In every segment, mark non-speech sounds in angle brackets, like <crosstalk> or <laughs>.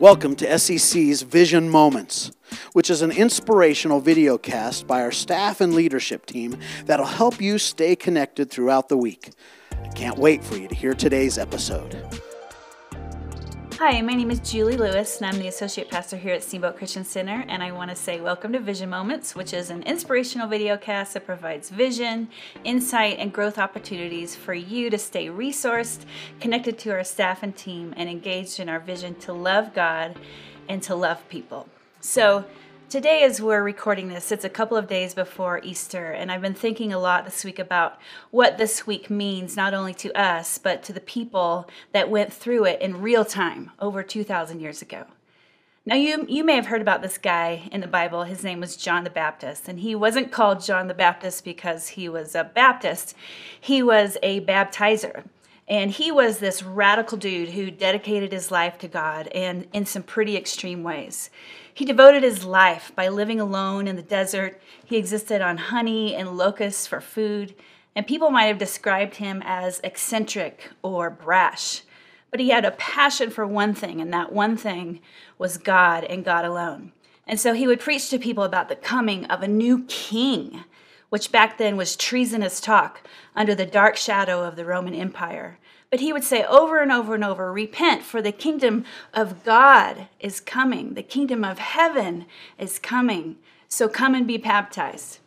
Welcome to SCC's Vision Moments, which is an inspirational video cast by our staff and leadership team that'll help you stay connected throughout the week. I can't wait for you to hear today's episode. Hi, my name is Julie Lewis, and I'm the Associate Pastor here at Steamboat Christian Center. And I want to say welcome to Vision Moments, which is an inspirational video cast that provides vision, insight, and growth opportunities for you to stay resourced, connected to our staff and team, and engaged in our vision to love God and to love people. So, Today, as we're recording this, it's a couple of days before Easter, and I've been thinking a lot this week about what this week means, not only to us, but to the people that went through it in real time over 2,000 years ago. Now, you, you may have heard about this guy in the Bible. His name was John the Baptist, and he wasn't called John the Baptist because he was a Baptist, he was a baptizer. And he was this radical dude who dedicated his life to God and in some pretty extreme ways. He devoted his life by living alone in the desert. He existed on honey and locusts for food, and people might have described him as eccentric or brash. But he had a passion for one thing, and that one thing was God and God alone. And so he would preach to people about the coming of a new king, which back then was treasonous talk under the dark shadow of the Roman Empire. But he would say over and over and over Repent, for the kingdom of God is coming. The kingdom of heaven is coming. So come and be baptized.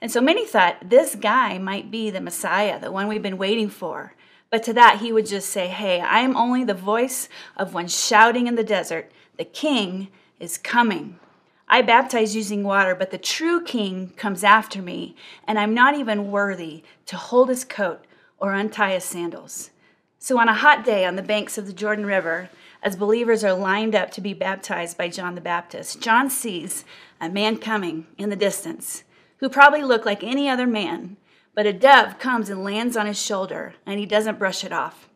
And so many thought this guy might be the Messiah, the one we've been waiting for. But to that, he would just say, Hey, I am only the voice of one shouting in the desert, The king is coming. I baptize using water, but the true king comes after me, and I'm not even worthy to hold his coat or untie his sandals. So, on a hot day on the banks of the Jordan River, as believers are lined up to be baptized by John the Baptist, John sees a man coming in the distance who probably looked like any other man, but a dove comes and lands on his shoulder, and he doesn't brush it off.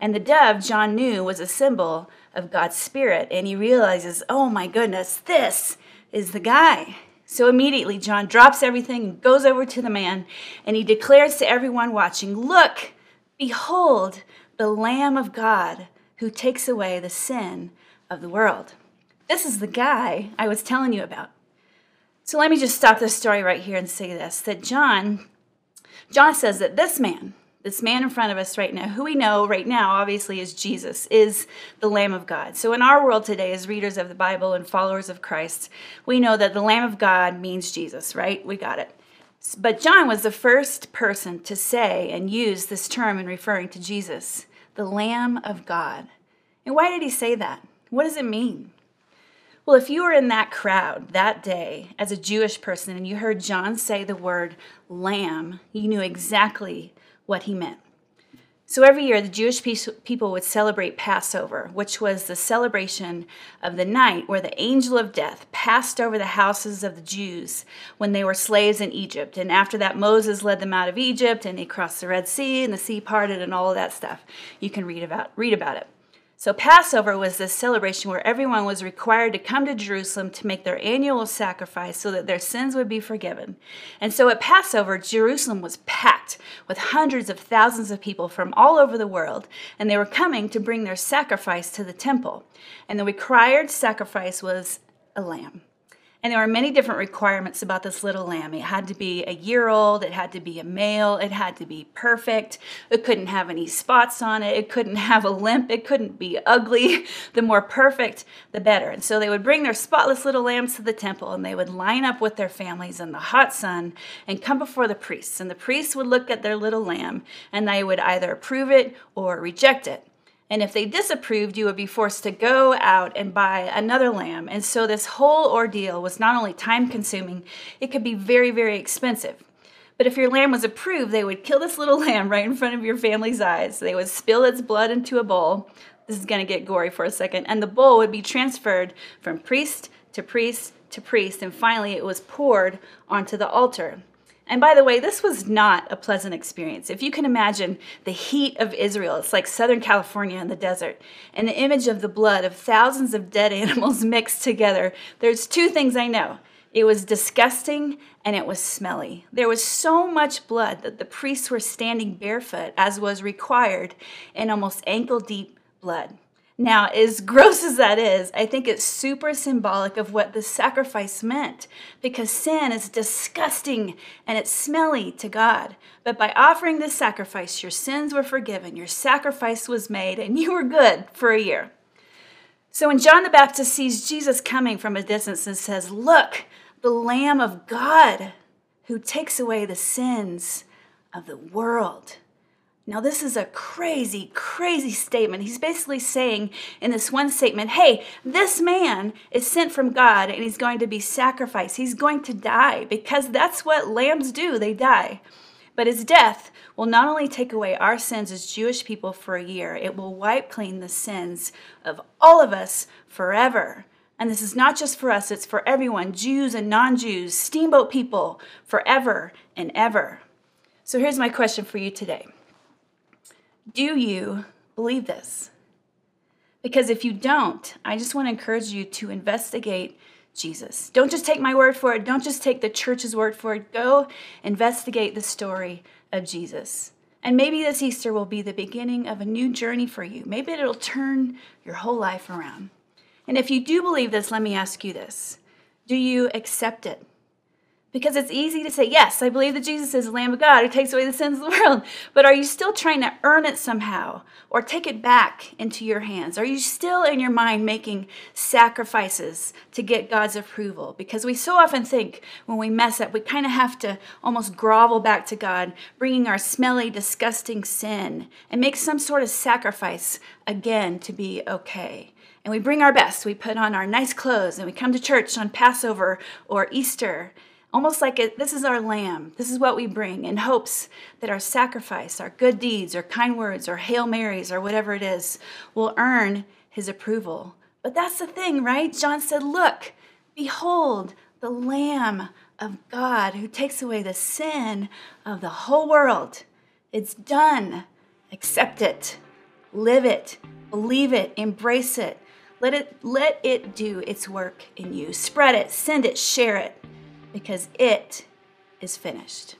And the dove, John knew, was a symbol of God's Spirit, and he realizes, oh my goodness, this is the guy. So immediately, John drops everything and goes over to the man, and he declares to everyone watching, Look, behold, the Lamb of God who takes away the sin of the world. This is the guy I was telling you about. So let me just stop this story right here and say this that John John says that this man, this man in front of us right now, who we know right now obviously is Jesus, is the Lamb of God. So in our world today, as readers of the Bible and followers of Christ, we know that the Lamb of God means Jesus, right? We got it. But John was the first person to say and use this term in referring to Jesus the Lamb of God. And why did he say that? What does it mean? Well, if you were in that crowd that day as a Jewish person and you heard John say the word lamb, you knew exactly what he meant. So every year, the Jewish people would celebrate Passover, which was the celebration of the night where the angel of death passed over the houses of the Jews when they were slaves in Egypt. And after that, Moses led them out of Egypt and he crossed the Red Sea and the sea parted and all of that stuff. You can read about, read about it. So, Passover was this celebration where everyone was required to come to Jerusalem to make their annual sacrifice so that their sins would be forgiven. And so, at Passover, Jerusalem was packed with hundreds of thousands of people from all over the world, and they were coming to bring their sacrifice to the temple. And the required sacrifice was a lamb. And there were many different requirements about this little lamb. It had to be a year old, it had to be a male, it had to be perfect, it couldn't have any spots on it, it couldn't <laughs> have a limp, it couldn't be ugly. <laughs> The more perfect, the better. And so they would bring their spotless little lambs to the temple and they would line up with their families in the hot sun and come before the priests. And the priests would look at their little lamb and they would either approve it or reject it. And if they disapproved, you would be forced to go out and buy another lamb. And so this whole ordeal was not only time consuming, it could be very, very expensive. But if your lamb was approved, they would kill this little <laughs> lamb right in front of your family's eyes. They would spill its blood into a bowl. This is going to get gory for a second. And the bowl would be transferred from priest to priest to priest. And finally, it was poured onto the altar. And by the way, this was not a pleasant experience. If you can imagine the heat of Israel, it's like Southern California in the desert, and the image of the blood of thousands of dead <laughs> animals mixed together, there's two things I know. It was disgusting and it was smelly. There was so much blood that the priests were standing barefoot, as was required, in almost ankle deep blood. Now, as gross as that is, I think it's super symbolic of what the sacrifice meant because sin is disgusting and it's smelly to God. But by offering this sacrifice, your sins were forgiven, your sacrifice was made, and you were good for a year. So when John the Baptist sees Jesus coming from a distance and says, Look, the Lamb of God who takes away the sins of the world. Now, this is a crazy, crazy statement. He's basically saying in this one statement, hey, this man is sent from God and he's going to be sacrificed. He's going to die because that's what lambs do, they die. But his death will not only take away our sins as Jewish people for a year, it will wipe clean the sins of all of us forever. And this is not just for us, it's for everyone Jews and non Jews, steamboat people, forever and ever. So here's my question for you today Do you believe this? Because if you don't, I just want to encourage you to investigate Jesus. Don't just take my word for it. Don't just take the church's word for it. Go investigate the story of Jesus. And maybe this Easter will be the beginning of a new journey for you. Maybe it'll turn your whole life around. And if you do believe this, let me ask you this Do you accept it? Because it's easy to say, yes, I believe that Jesus is the Lamb of God who takes away the sins of the <laughs> world. But are you still trying to earn it somehow or take it back into your hands? Are you still in your mind making sacrifices to get God's approval? Because we so often think when we mess up, we kind of have to almost grovel back to God, bringing our smelly, disgusting sin and make some sort of sacrifice again to be okay and we bring our best. We put on our nice clothes and we come to church on Passover or Easter almost like it, this is our lamb. This is what we bring in hopes that our sacrifice, our good deeds, our kind words, our Hail Marys, or whatever it is, will earn his approval. But that's the thing, right? John said, Look, behold, the Lamb of God who takes away the sin of the whole world. It's done. Accept it, live it, believe it, embrace it. Let it, let it do its work in you. Spread it, send it, share it because it is finished.